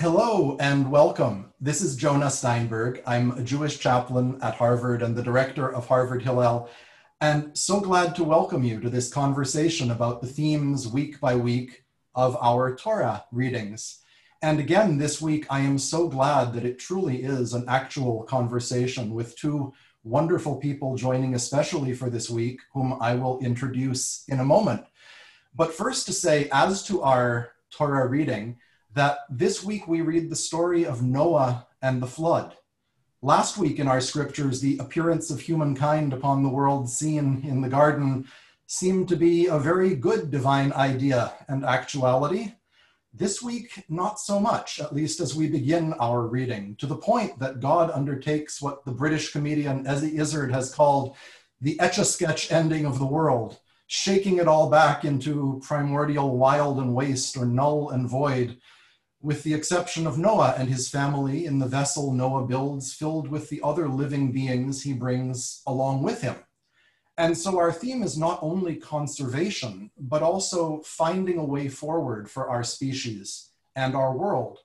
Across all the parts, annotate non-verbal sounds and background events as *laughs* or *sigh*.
Hello and welcome. This is Jonah Steinberg. I'm a Jewish chaplain at Harvard and the director of Harvard Hillel, and so glad to welcome you to this conversation about the themes week by week of our Torah readings. And again, this week, I am so glad that it truly is an actual conversation with two wonderful people joining, especially for this week, whom I will introduce in a moment. But first, to say, as to our Torah reading, that this week we read the story of Noah and the flood. Last week in our scriptures, the appearance of humankind upon the world seen in the garden seemed to be a very good divine idea and actuality. This week, not so much, at least as we begin our reading, to the point that God undertakes what the British comedian Eddie Izzard has called the etch a sketch ending of the world, shaking it all back into primordial wild and waste or null and void, with the exception of Noah and his family in the vessel Noah builds, filled with the other living beings he brings along with him. And so our theme is not only conservation, but also finding a way forward for our species and our world,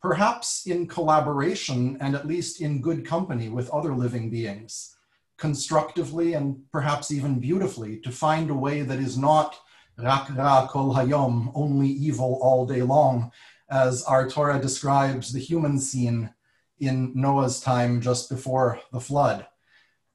perhaps in collaboration and at least in good company with other living beings, constructively and perhaps even beautifully to find a way that is not rak ra kol hayom, only evil all day long, as our Torah describes the human scene in Noah's time just before the flood.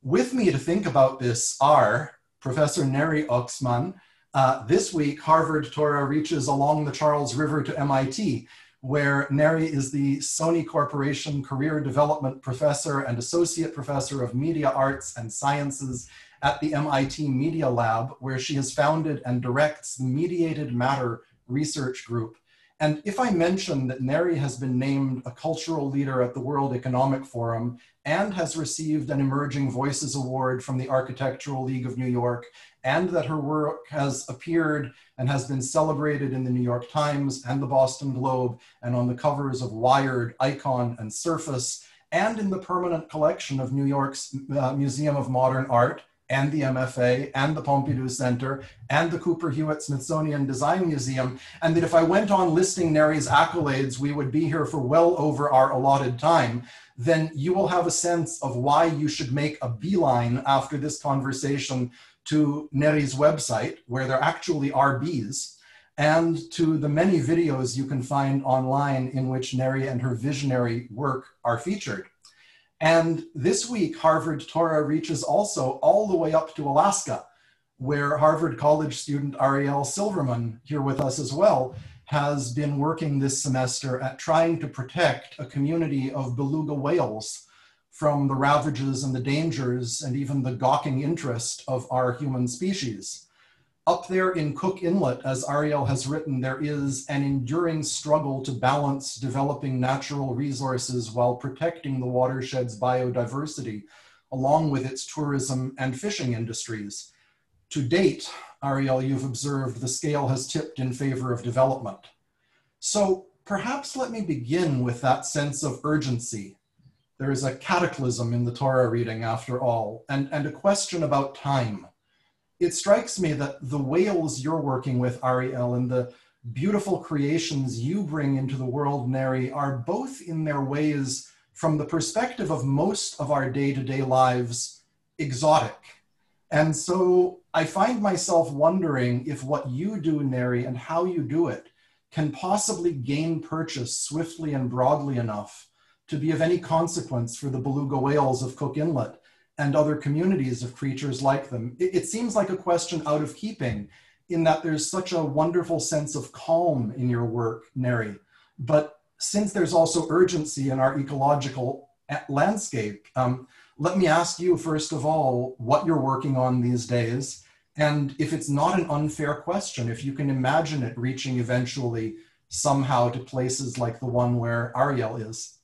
With me to think about this are Professor Neri Oxman. Uh, this week, Harvard Torah reaches along the Charles River to MIT, where Neri is the Sony Corporation Career Development Professor and Associate Professor of Media Arts and Sciences at the MIT Media Lab, where she has founded and directs the Mediated Matter Research Group, and if I mention that Neri has been named a cultural leader at the World Economic Forum and has received an Emerging Voices Award from the Architectural League of New York, and that her work has appeared and has been celebrated in the New York Times and the Boston Globe and on the covers of Wired, Icon, and Surface, and in the permanent collection of New York's uh, Museum of Modern Art, and the MFA and the Pompidou Center and the Cooper Hewitt Smithsonian Design Museum, and that if I went on listing Neri's accolades, we would be here for well over our allotted time, then you will have a sense of why you should make a beeline after this conversation to Neri's website, where there actually are bees, and to the many videos you can find online in which Neri and her visionary work are featured. And this week, Harvard Torah reaches also all the way up to Alaska, where Harvard College student Ariel Silverman, here with us as well, has been working this semester at trying to protect a community of beluga whales from the ravages and the dangers and even the gawking interest of our human species. Up there in Cook Inlet, as Ariel has written, there is an enduring struggle to balance developing natural resources while protecting the watershed's biodiversity, along with its tourism and fishing industries. To date, Ariel, you've observed the scale has tipped in favor of development. So perhaps let me begin with that sense of urgency. There is a cataclysm in the Torah reading, after all, and, and a question about time it strikes me that the whales you're working with, Ariel, and the beautiful creations you bring into the world, Neri, are both in their ways, from the perspective of most of our day to day lives, exotic. And so I find myself wondering if what you do, Neri, and how you do it can possibly gain purchase swiftly and broadly enough to be of any consequence for the beluga whales of Cook Inlet and other communities of creatures like them. It, it, seems like a question out of keeping in that there's such a wonderful sense of calm in your work, Neri. But since there's also urgency in our ecological landscape, um, let me ask you, first of all, what you're working on these days. And if it's not an unfair question, if you can imagine it reaching eventually somehow to places like the one where Ariel is.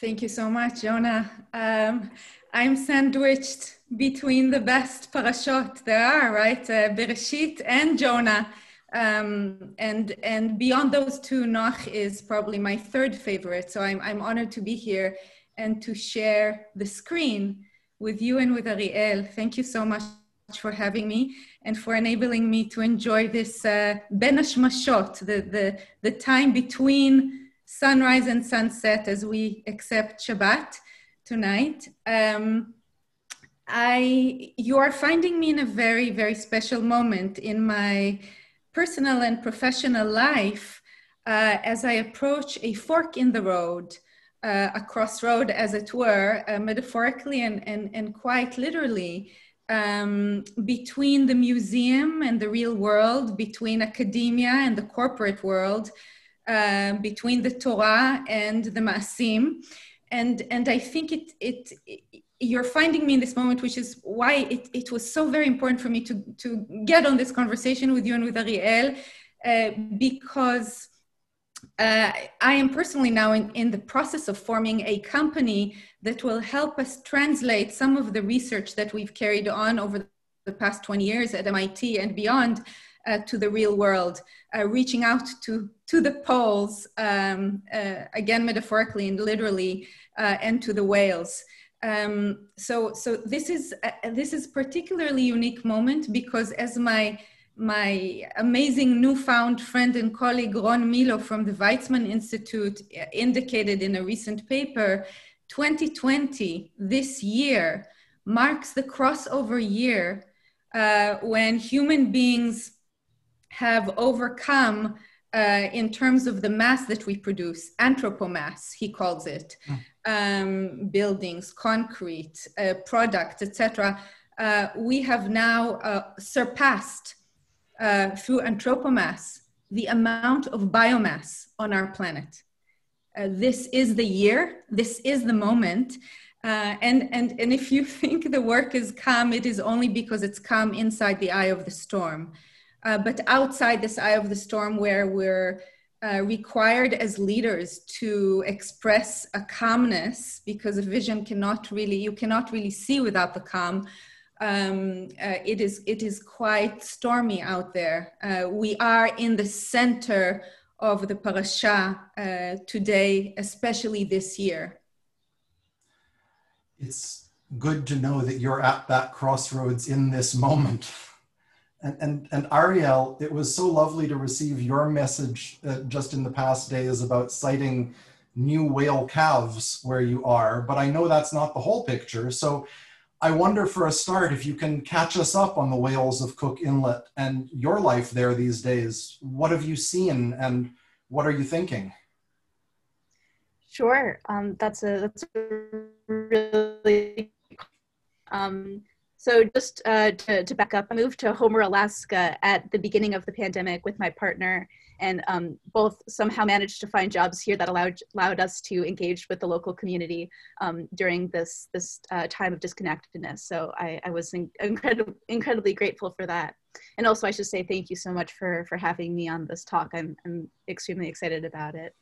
Thank you so much, Jonah. Um, I'm sandwiched between the best parashot there are, right? Uh, Bereshit and Jonah. Um, and and beyond those two, Noach is probably my third favorite. So I'm I'm honored to be here and to share the screen with you and with Ariel. Thank you so much for having me and for enabling me to enjoy this uh, hashmashot, the, the, the time between sunrise and sunset as we accept Shabbat tonight. Um, I, you are finding me in a very, very special moment in my personal and professional life uh, as I approach a fork in the road, uh, a crossroad, as it were, uh, metaphorically and, and, and quite literally, um, between the museum and the real world, between academia and the corporate world, uh, between the Torah and the Maasim. And, and I think it, it, it you're finding me in this moment, which is why it, it was so very important for me to, to get on this conversation with you and with Ariel, uh, because uh, I am personally now in, in the process of forming a company that will help us translate some of the research that we've carried on over the past 20 years at MIT and beyond uh, to the real world, uh, reaching out to, to the poles, um, uh, again, metaphorically and literally, uh, and to the whales. Um, so, so this is uh, this is particularly unique moment because as my my amazing newfound friend and colleague Ron Milo from the Weizmann Institute indicated in a recent paper, 2020, this year, marks the crossover year uh, when human beings have overcome uh, in terms of the mass that we produce, anthropomass, he calls it, mm. Um, buildings, concrete, uh, product, etc. Uh, we have now uh, surpassed uh, through anthropomass the amount of biomass on our planet. Uh, this is the year, this is the moment. and, and, and if you *laughs* think the work is come, it is only because it's come inside the eye of the storm. Uh, but outside this eye of the storm, where we're uh, required as leaders to express a calmness because a vision cannot really, you cannot really see without the calm. Um, uh, it is it is quite stormy out there. Uh, we are in the center of the parasha uh, today, especially this year. It's good to know that you're at that crossroads in this moment. *laughs* And, and, and Ariel, it was so lovely to receive your message uh, just in the past days about sighting new whale calves where you are, but I know that's not the whole picture. So I wonder for a start if you can catch us up on the whales of Cook Inlet and your life there these days. What have you seen and what are you thinking? Sure, um, that's a that's a really um, so just uh, to, to, back up, I moved to Homer, Alaska at the beginning of the pandemic with my partner and um, both somehow managed to find jobs here that allowed, allowed us to engage with the local community um, during this, this uh, time of disconnectedness. So I, I was in, incredibly, incredibly grateful for that. And also I should say thank you so much for, for having me on this talk. I'm, I'm extremely excited about it.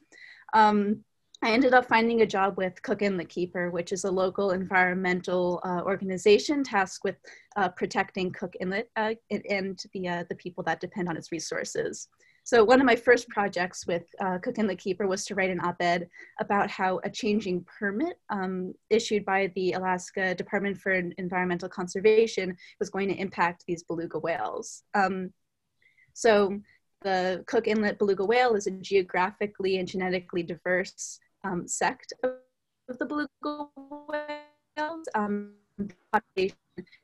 Um, I ended up finding a job with Cook Inlet Keeper, which is a local environmental uh, organization tasked with uh, protecting Cook Inlet uh, and the, uh, the people that depend on its resources. So one of my first projects with uh, Cook Inlet Keeper was to write an op-ed about how a changing permit um, issued by the Alaska Department for Environmental Conservation was going to impact these beluga whales. Um, so the Cook Inlet beluga whale is a geographically and genetically diverse um, sect of the beluga whales. Um, population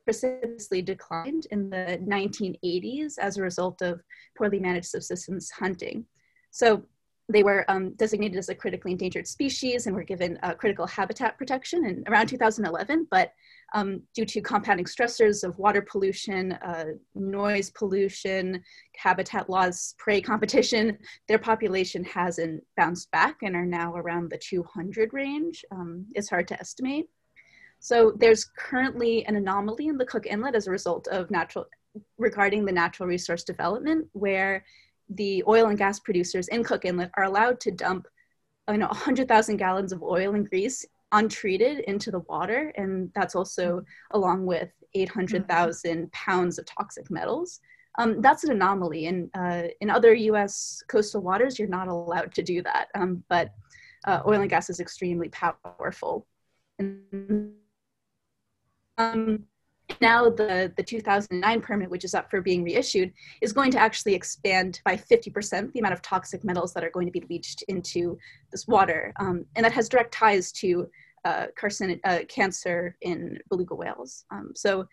precipitously declined in the 1980s as a result of poorly managed subsistence hunting. So they were um, designated as a critically endangered species and were given uh, critical habitat protection in around 2011, but um, due to compounding stressors of water pollution, uh, noise pollution, habitat loss, prey competition, their population hasn't bounced back and are now around the 200 range. Um, it's hard to estimate. So there's currently an anomaly in the Cook Inlet as a result of natural, regarding the natural resource development, where the oil and gas producers in Cook Inlet are allowed to dump you know 100,000 gallons of oil and grease untreated into the water, and that's also along with 800,000 mm-hmm. pounds of toxic metals. Um, that's an anomaly. And uh, in other US coastal waters, you're not allowed to do that. Um, but uh, oil and gas is extremely powerful. And, um, now the, the 2009 permit, which is up for being reissued, is going to actually expand by 50% the amount of toxic metals that are going to be leached into this water. Um, and that has direct ties to uh, carcin- uh, cancer in beluga whales. Um, so,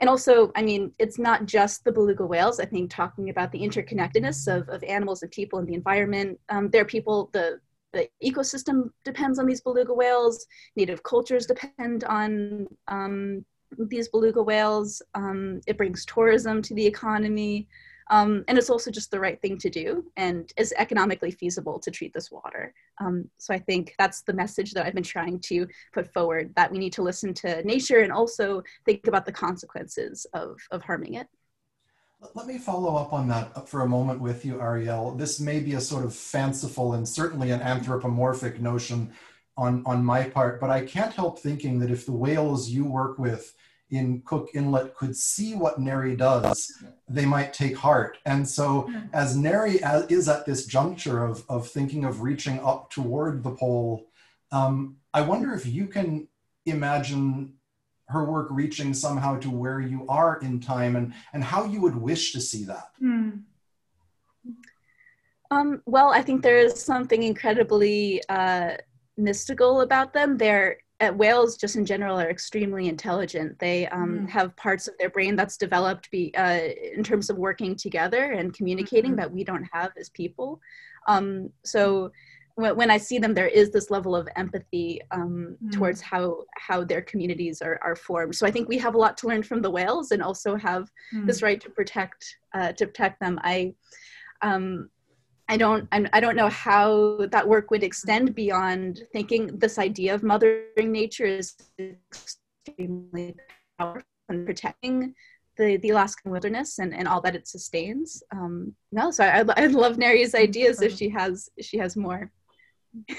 and also, I mean, it's not just the beluga whales. I think talking about the interconnectedness of, of animals and people and the environment, um, there are people, the, the ecosystem depends on these beluga whales, native cultures depend on um, these beluga whales. Um, it brings tourism to the economy. Um, and it's also just the right thing to do and is economically feasible to treat this water. Um, so I think that's the message that I've been trying to put forward that we need to listen to nature and also think about the consequences of, of harming it. Let me follow up on that for a moment with you, Ariel. This may be a sort of fanciful and certainly an anthropomorphic notion on, on my part, but I can't help thinking that if the whales you work with in Cook Inlet could see what NERI does, they might take heart. And so, as NERI is at this juncture of, of thinking of reaching up toward the pole, um, I wonder if you can imagine her work reaching somehow to where you are in time and, and how you would wish to see that. Hmm. Um, well, I think there is something incredibly uh, mystical about them. They're whales just in general are extremely intelligent. They um, mm. have parts of their brain that's developed be, uh, in terms of working together and communicating mm-hmm. that we don't have as people. Um, so when, when, I see them, there is this level of empathy um, mm. towards how how their communities are, are formed. So I think we have a lot to learn from the whales, and also have mm. this right to protect uh, to protect them. I um, I don't I don't know how that work would extend beyond thinking this idea of mothering nature is extremely powerful and protecting the, the Alaskan wilderness and, and all that it sustains. Um, no, so I, I love Neri's ideas if she has she has more. *laughs*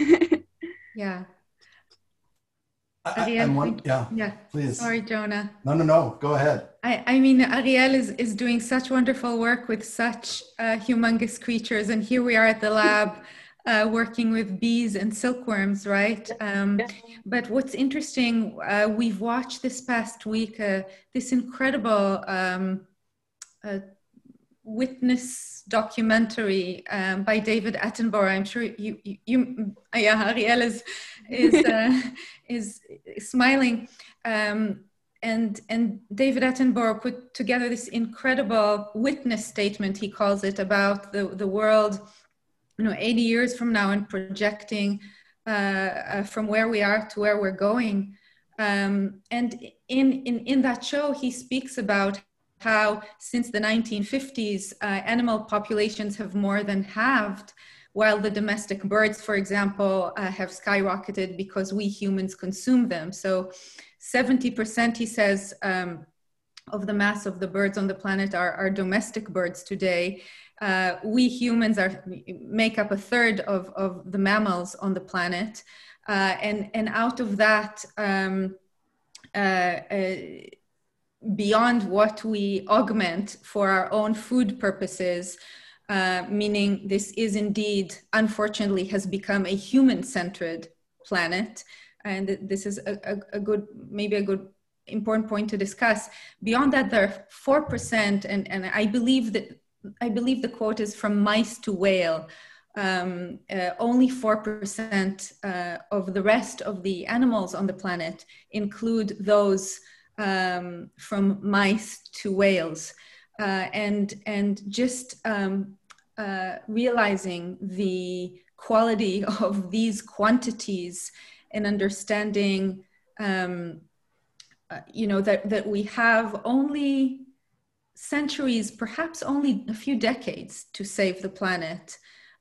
yeah, I, one, yeah, yeah. Please. Sorry, Jonah. No, no, no. Go ahead. I, I mean, Ariel is, is doing such wonderful work with such uh, humongous creatures, and here we are at the lab uh, working with bees and silkworms, right? Um, but what's interesting, uh, we've watched this past week uh, this incredible um, uh, witness documentary um, by David Attenborough. I'm sure you, you, you yeah, Ariel is *laughs* is uh, is smiling. Um, and and David Attenborough put together this incredible witness statement. He calls it about the the world, you know, 80 years from now, and projecting uh, uh, from where we are to where we're going. Um, and in, in in that show, he speaks about how since the 1950s, uh, animal populations have more than halved, while the domestic birds, for example, uh, have skyrocketed because we humans consume them. So 70%, he says, um, of the mass of the birds on the planet are, are domestic birds today. Uh, we humans are make up a third of, of the mammals on the planet. Uh, and, and out of that, um, uh, uh beyond what we augment for our own food purposes, uh, meaning this is indeed, unfortunately, has become a human-centered planet. And this is a, a, a, good, maybe a good important point to discuss. Beyond that, there are 4%, and, and I believe that I believe the quote is from mice to whale. Um, uh, only 4% uh, of the rest of the animals on the planet include those um, from mice to whales. Uh, and, and just um, uh, realizing the quality *laughs* of these quantities and understanding um, uh, you know that, that we have only centuries perhaps only a few decades to save the planet.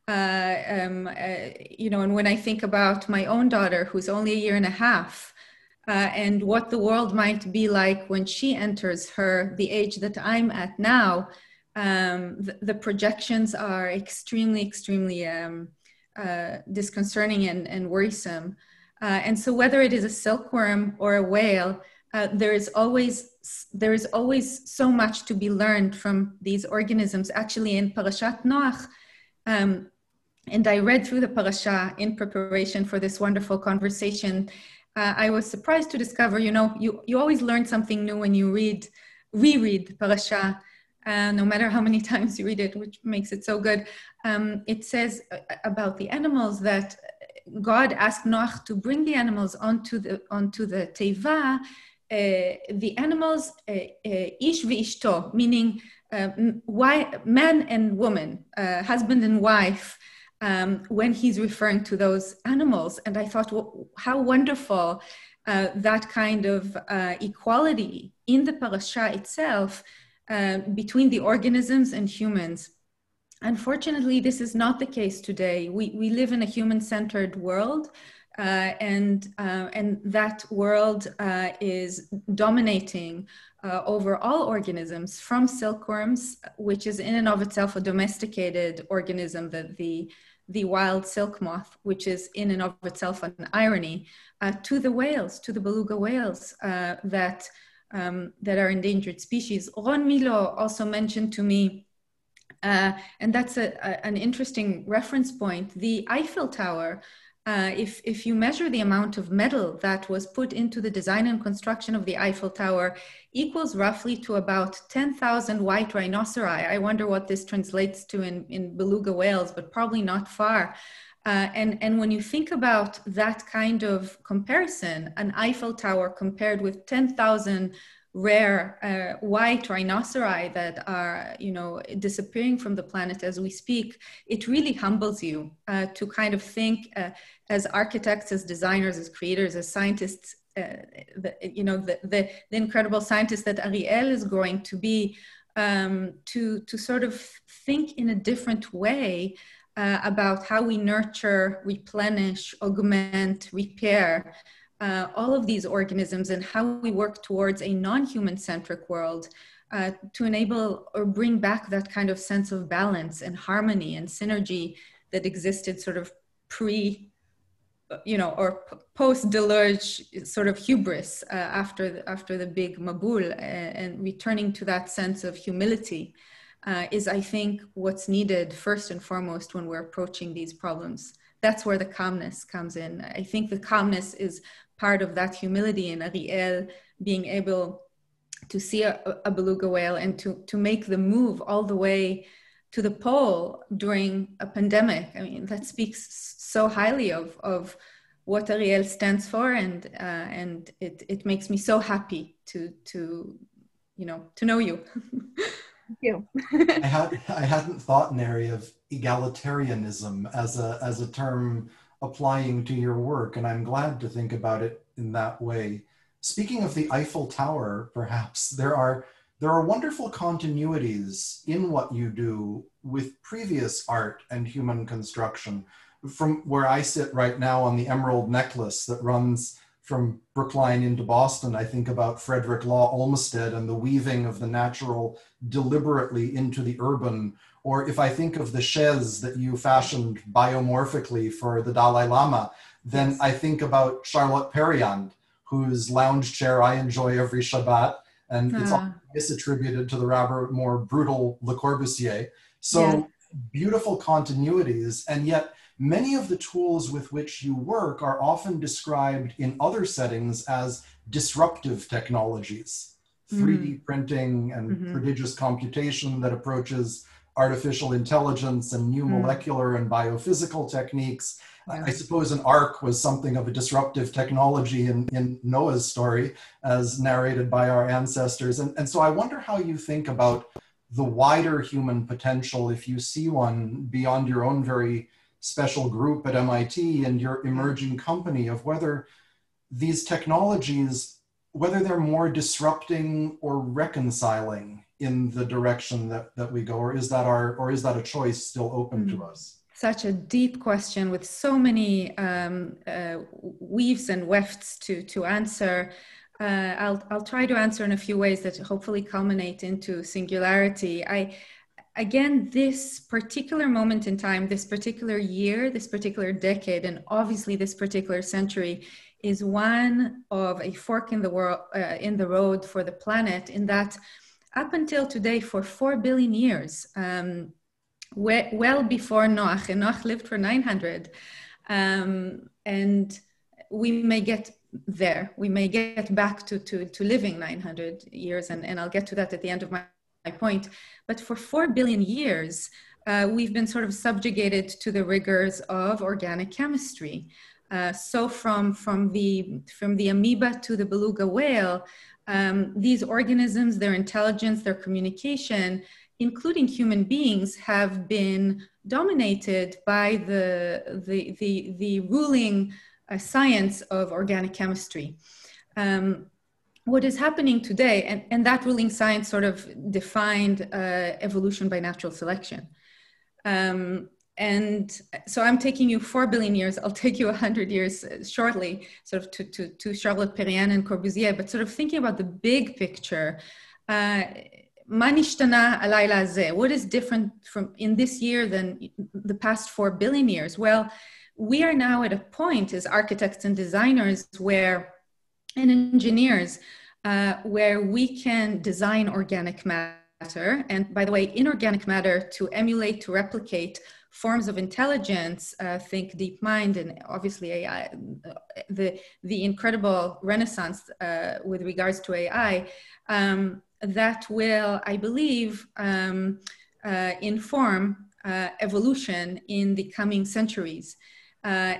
Uh, um, uh, you know and when i think about my own daughter who's only a year and a half uh, and what the world might be like when she enters her the age that I'm at now, um, the, the, projections are extremely, extremely um, uh, disconcerting and, and worrisome. Uh, and so, whether it is a silkworm or a whale, uh, there is always there is always so much to be learned from these organisms. Actually, in Parashat Noach, um, and I read through the parasha in preparation for this wonderful conversation uh, I was surprised to discover, you know, you, you always learn something new when you read, reread Parasha, uh, no matter how many *laughs* times you read it, which makes it so good. Um, it says uh, about the animals that God asked Noach to bring the animals onto the onto the teva. Uh, the animals, uh, uh, ish v'ishto, meaning why, man and woman, husband and wife, um, when he's referring to those animals. And I thought, well, how wonderful uh, that kind of uh, equality in the parasha itself uh, between the organisms and humans. Unfortunately, this is not the case today. We, we live in a human centered world. Uh, and uh, and that world uh, is dominating uh, over all organisms, from silkworms, which is in and of itself a domesticated organism, that the the wild silk moth, which is in and of itself an irony, uh, to the whales, to the beluga whales uh, that um, that are endangered species. Ron Milo also mentioned to me, and that's a, a, an interesting reference point. The Eiffel Tower uh, if, if you measure the amount of metal that was put into the design and construction of the Eiffel Tower, equals roughly to about 10,000 white rhinoceri. I wonder what this translates to in, in beluga whales, but probably not far. Uh, and, and when you think about that kind of comparison, an Eiffel Tower compared with 10,000 rare uh, white rhinoceri that are you know disappearing from the planet as we speak it really humbles you uh, to kind of think uh, as architects as designers as creators as scientists uh, the, you know the, the, the incredible scientist that ariel is going to be um, to to sort of think in a different way uh, about how we nurture replenish augment repair uh, all of these organisms and how we work towards a non-human centric world uh, to enable or bring back that kind of sense of balance and harmony and synergy that existed sort of pre you know or post deluge sort of hubris uh, after the, after the big mabul uh, and returning to that sense of humility uh, is i think what's needed first and foremost when we're approaching these problems. That's where the calmness comes in. I think the calmness is part of that humility in Ariel being able to see a, a, beluga whale and to, to make the move all the way to the pole during a pandemic. I mean, that speaks so highly of, of what Ariel stands for, and uh, and it, it makes me so happy to to you know to know you. *laughs* Thank you. I had I hadn't thought in area of egalitarianism as a as a term applying to your work, and I'm glad to think about it in that way. Speaking of the Eiffel Tower, perhaps there are there are wonderful continuities in what you do with previous art and human construction. From where I sit right now on the Emerald Necklace that runs from Brookline into Boston, I think about Frederick Law Olmsted and the weaving of the natural deliberately into the urban, or if I think of the chaise that you fashioned biomorphically for the Dalai Lama, then I think about Charlotte Perriand, whose lounge chair I enjoy every Shabbat. And it's all misattributed to the rather more brutal Le Corbusier. So yeah. beautiful continuities. And yet, many of the tools with which you work are often described in other settings as disruptive technologies. Mm-hmm. 3D printing and mm-hmm. prodigious computation that approaches artificial intelligence and new mm. molecular and biophysical techniques. Yeah. I suppose an ark was something of a disruptive technology in, in Noah's story, as narrated by our ancestors. And, and so I wonder how you think about the wider human potential, if you see one beyond your own very special group at MIT and your emerging company, of whether these technologies, whether they're more disrupting or reconciling in the direction that, that we go or is that our or is that a choice still open mm-hmm. to us such a deep question with so many um, uh, weaves and wefts to to answer uh, I'll, I'll try to answer in a few ways that hopefully culminate into singularity. I, again, this particular moment in time, this particular year, this particular decade, and obviously this particular century is one of a fork in the world, uh, in the road for the planet in that up until today for four billion years, um, well before Noach. And Noach lived for 900. Um, and we may get there. We may get back to, to, to living 900 years, and, and I'll get to that at the end of my, my point. But for 4 billion years, uh, we've been sort of subjugated to the rigors of organic chemistry. Uh, so from, from, the, from the amoeba to the beluga whale, um, these organisms, their intelligence, their communication, including human beings, have been dominated by the, the, the, the ruling uh, science of organic chemistry. Um, what is happening today, and, and that ruling science sort of defined uh, evolution by natural selection. Um, and so I'm taking you four billion years. I'll take you a hundred years uh, shortly, sort of to, to, to Charlotte Perriand and Corbusier, but sort of thinking about the big picture. Uh, what is different from in this year than the past four billion years? Well, we are now at a point as architects and designers where, and engineers, uh, where we can design organic matter. And by the way, inorganic matter to emulate, to replicate forms of intelligence, uh, think DeepMind and obviously AI, the, the incredible renaissance uh, with regards to AI, um, that will, I believe, um, uh, inform uh, evolution in the coming centuries. Uh,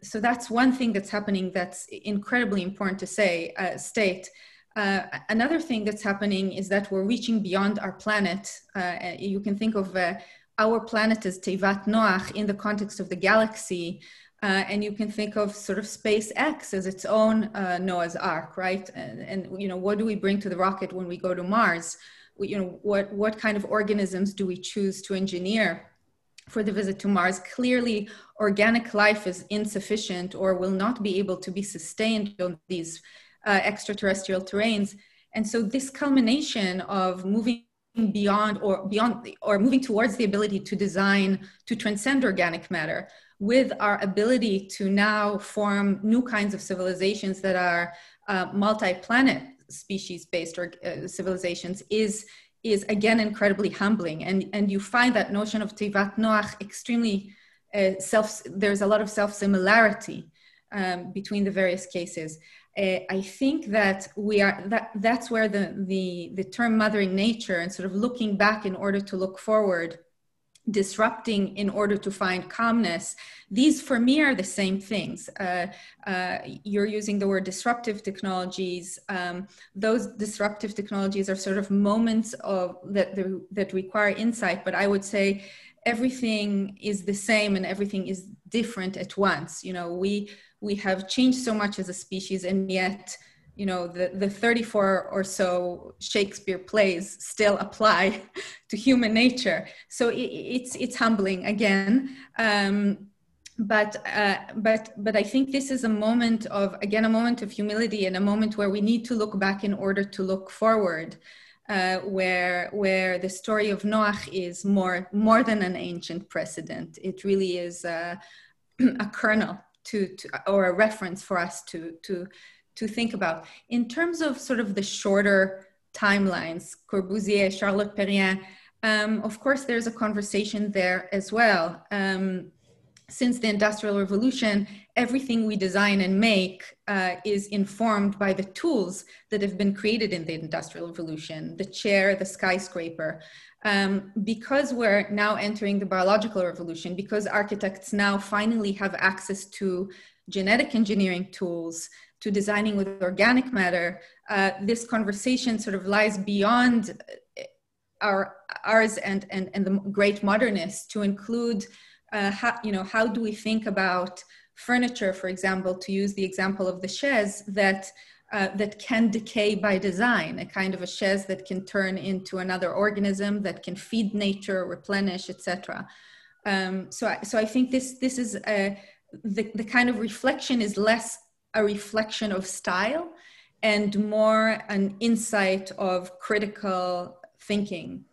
so that's one thing that's happening that's incredibly important to say, uh, state. Uh, another thing that's happening is that we're reaching beyond our planet. Uh, you can think of our planet as Tevat Noach in the context of the galaxy. Uh, and you can think of sort of SpaceX as its own uh, Noah's Ark, right? And, and, you know, what do we bring to the rocket when we go to Mars? We, you know, what what kind of organisms do we choose to engineer for the visit to Mars? Clearly, organic life is insufficient or will not be able to be sustained on these uh, extraterrestrial terrains. And so, this culmination of moving beyond or beyond or moving towards the ability to design to transcend organic matter with our ability to now form new kinds of civilizations that are uh, multi-planet species based or uh, civilizations is is again incredibly humbling. And and you find that notion of tivat noach extremely uh, self there's a lot of self similarity um, between the various cases uh, I think that we are that that's where the, the the term mothering nature and sort of looking back in order to look forward disrupting in order to find calmness these for me are the same things. Uh, uh, you're using the word disruptive technologies. Um, those disruptive technologies are sort of moments of that that require insight but i would say everything is the same and everything is different at once. You know we we have changed so much as a species and yet you know the, the 34 or so shakespeare plays still apply *laughs* to human nature so it, it's it's humbling again um, but uh, but but i think this is a moment of again a moment of humility and a moment where we need to look back in order to look forward uh, where where the story of Noach is more more than an ancient precedent. It really is a, *clears throat* a kernel to, to or a reference for us to to to think about. In terms of sort of the shorter timelines corbusier charlotte perriand um, of course there's a conversation there as well. Um, since the industrial revolution everything we design and make uh, is informed by the tools that have been created in the industrial revolution the chair the skyscraper um, because we're now entering the biological revolution, because architects now finally have access to genetic engineering tools, to designing with organic matter, uh, this conversation sort of lies beyond uh, our ours and and, and the great modernists to include uh, how you know how do we think about furniture for example to use the example of the chaise that uh, that can decay by design, a kind of a chaise that can turn into another organism that can feed nature, replenish, etc. Um, so, I, so I think this this is a, the the kind of reflection is less a reflection of style and more an insight of critical thinking.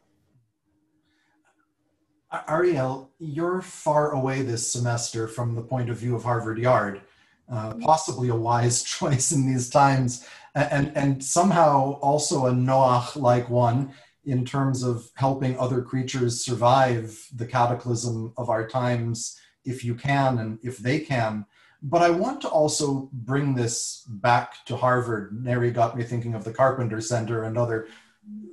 Ariel, you're far away this semester from the point of view of Harvard Yard uh, possibly a wise *laughs* choice in these times, and, and somehow also a Noach like one in terms of helping other creatures survive the cataclysm of our times, if you can and if they can. But I want to also bring this back to Harvard. Neri got me thinking of the Carpenter Center and other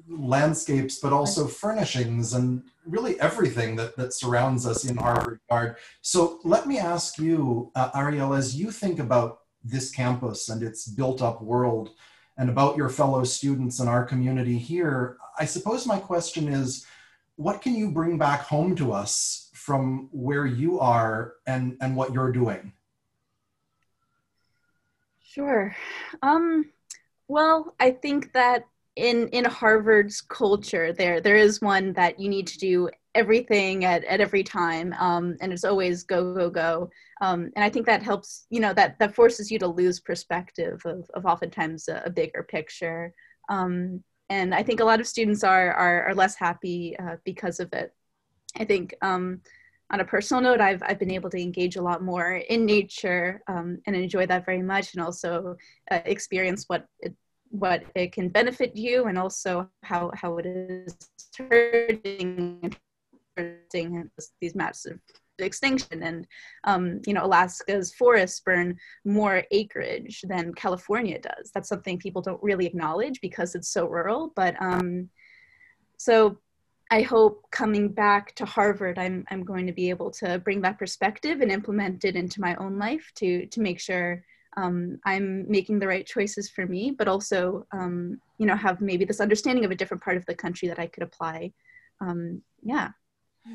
landscapes, but also furnishings and really everything that, that surrounds us in Harvard Yard. So let me ask you, uh, Ariel, as you think about this campus and its built up world and about your fellow students in our community here, I suppose my question is, what can you bring back home to us from where you are and, and what you're doing? Sure. Um, well, I think that in in Harvard's culture, there there is one that you need to do everything at, at every time, um, and it's always go go go. Um, and I think that helps. You know that that forces you to lose perspective of of oftentimes a, a bigger picture. Um, and I think a lot of students are are, are less happy uh, because of it. I think um, on a personal note, I've I've been able to engage a lot more in nature um, and enjoy that very much, and also uh, experience what it what it can benefit you, and also how how it is hurting these massive extinction. And um, you know alaska's forests burn more acreage than california does. That's something people don't really acknowledge because it's so rural. But um, so I hope coming back to Harvard, I'm, I'm going to be able to bring that perspective and implement it into my own life to, to make sure um, I'm making the right choices for me, but also, um, you know, have maybe this understanding of a different part of the country that I could apply. Um, yeah.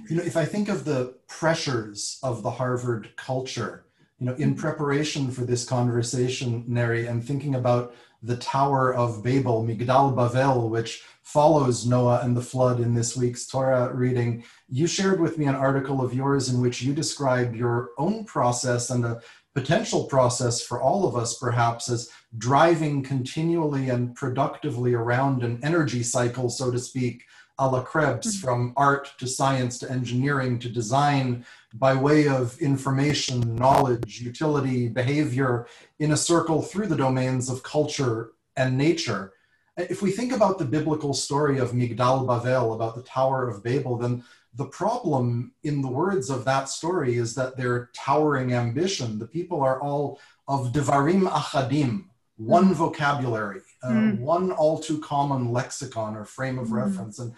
You know, if I think of the pressures of the Harvard culture, you know, in mm-hmm. preparation for this conversation, Neri, and thinking about the Tower of Babel, Migdal Bavel, which follows Noah and the flood in this week's Torah reading. You shared with me an article of yours in which you described your own process and a potential process for all of us, perhaps, as driving continually and productively around an energy cycle, so to speak, a la Krebs, mm-hmm. from art to science to engineering to design by way of information, knowledge, utility, behavior in a circle through the domains of culture and nature. If we think about the biblical story of Migdal Bavel, about the Tower of Babel, then the problem in the words of that story is that their towering ambition, the people are all of Devarim Achadim, one mm. vocabulary, uh, mm. one all too common lexicon or frame of mm. reference. And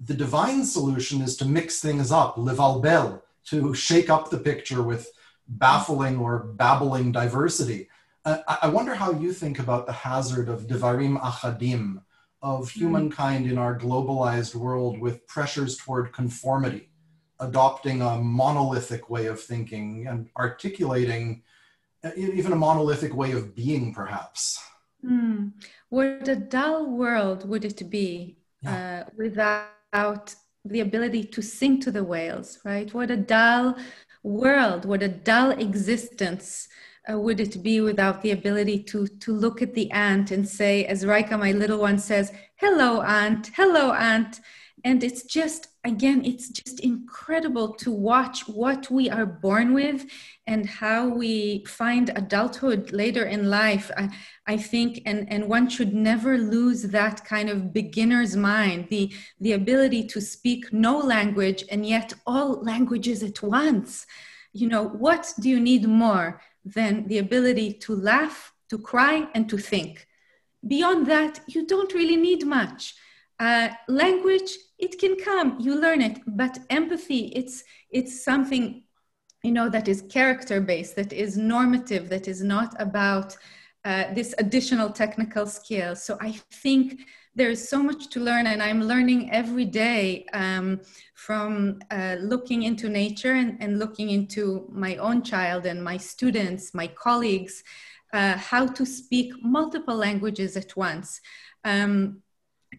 the divine solution is to mix things up, livalbel, to shake up the picture with baffling or babbling diversity. Uh, I wonder how you think about the hazard of devarim achadim, of hmm. humankind in our globalized world with pressures toward conformity, adopting a monolithic way of thinking and articulating even a monolithic way of being, perhaps. Mm. What a dull world would it be yeah. uh, without the ability to sing to the whales, right? What a dull world, what a dull existence uh, would it be without the ability to to look at the ant and say, as Raika, my little one, says, "Hello, aunt Hello, aunt and it's just again it's just incredible to watch what we are born with and how we find adulthood later in life i, I think and, and one should never lose that kind of beginner's mind the the ability to speak no language and yet all languages at once. You know what do you need more than the ability to laugh to cry and to think. Beyond that you don't really need much. Uh, language it can come you learn it but empathy it's it's something you know that is character based that is normative that is not about uh, this additional technical skill. So i think there is so much to learn and i'm learning every day um, from uh, looking into nature and, and, looking into my own child and my students my colleagues uh, how to speak multiple languages at once. Um,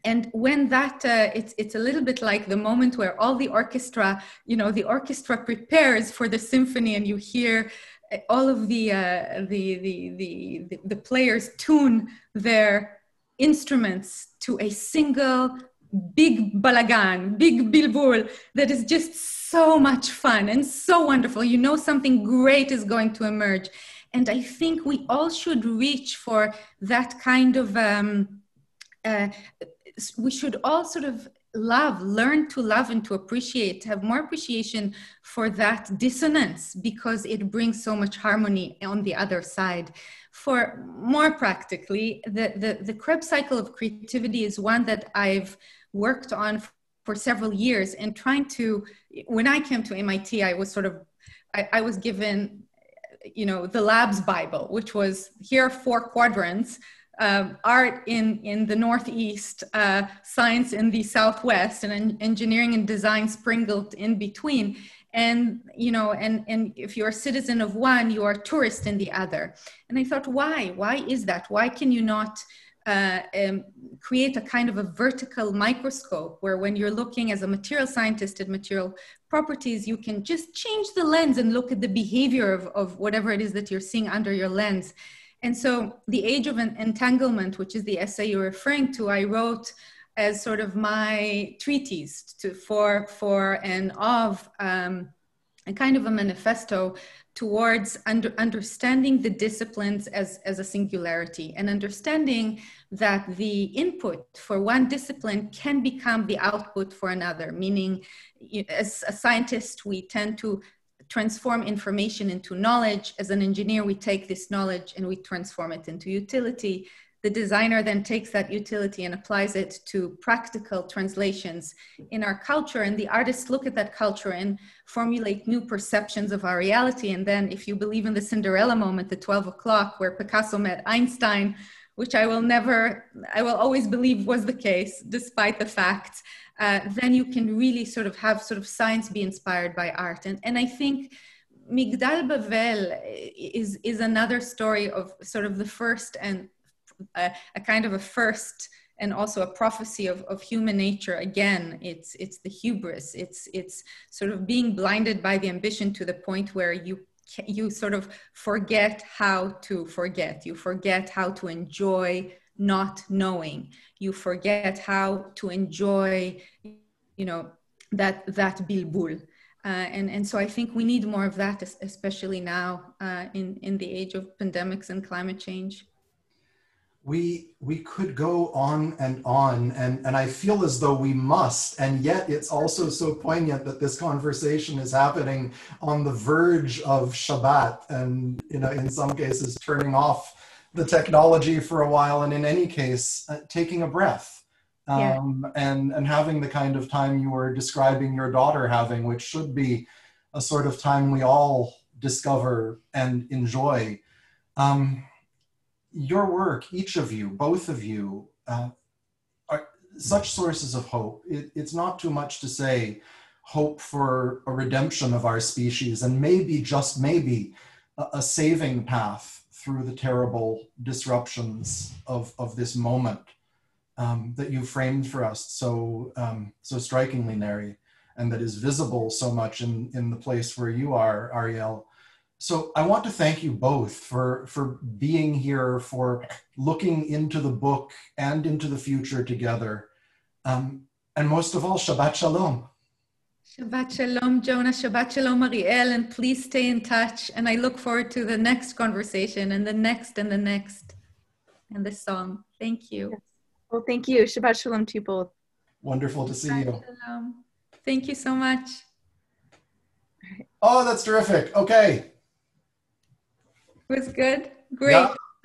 and when that uh, it's it's a little bit like the moment where all the orchestra you know the orchestra prepares for the symphony and you hear uh, all of the uh, the, the, the the players tune their instruments to a single big balagan big bilbul that is just so much fun and so wonderful. You know something great is going to emerge. And i think we all should reach for that kind of um, uh, we should all sort of love, learn to love and to appreciate, have more appreciation for that dissonance because it brings so much harmony on the other side. For more practically, the, the, the Krebs cycle of creativity is one that I've worked on for several years and trying to, when I came to MIT, I was sort of, I, I was given, you know, the lab's Bible, which was here are four quadrants uh, art in, in the Northeast, uh, science in the Southwest, and engineering and design sprinkled in between. And, you know, and, and if you're a citizen of one, you are a tourist in the other. And I thought, why? Why is that? Why can you not uh, um, create a kind of a vertical microscope where when you're looking as a material scientist at material properties, you can just change the lens and look at the behavior of, of whatever it is that you're seeing under your lens. And so the age of an entanglement, which is the essay you're referring to, I wrote as sort of my treatise to, for, for and of um, a kind of a manifesto towards under, understanding the disciplines as, as a singularity and understanding that the input for one discipline can become the output for another, meaning as a scientist, we tend to transform information into knowledge. As an engineer, we take this knowledge and we transform it into utility. The designer then takes that utility and applies it to practical translations in our culture. And the artists look at that culture and formulate new perceptions of our reality. And then, if you believe in the Cinderella moment, the 12 o'clock, where Picasso met Einstein, which I will never, I will always believe was the case, despite the fact uh, then you can really sort of have sort of science be inspired by art. And, and I think Migdal Bavel is, is another story of sort of the first and a, a kind of a first and also a prophecy of, of human nature. Again it's it's the hubris. It's it's sort of being blinded by the ambition to the point where you you sort of forget how to forget. You forget how to enjoy not knowing you forget how to enjoy you know that that bilbul uh, and and so I think we need more of that, especially now uh, in in the age of pandemics and climate change. We we could go on and on, and and I feel as though we must, and yet it's also so poignant that this conversation is happening on the verge of Shabbat, and you know, in some cases, turning off the technology for a while, and in any case, uh, taking a breath. Um, yeah. and, and having the kind of time you were describing your daughter having, which should be a sort of time we all discover and enjoy. Um, your work, each of you, both of you, uh, are such sources of hope. It, it's not too much to say hope for a redemption of our species and maybe, just maybe, a, a saving path through the terrible disruptions of, of this moment um, that you framed for us so, um, so strikingly, Neri, and that is visible so much in, in the place where you are, Ariel. So I want to thank you both for, for being here, for looking into the book and into the future together. Um, and most of all, Shabbat Shalom. Shabbat Shalom, Jonah. Shabbat Shalom, Ariel. And please stay in touch. And I look forward to the next conversation and the next and the next and the song. Thank you. Yes. Well, thank you. Shabbat Shalom to you both. Wonderful to see Shabbat you. Shalom. Thank you so much. Oh, that's terrific. Okay. It was good. Great. Yeah.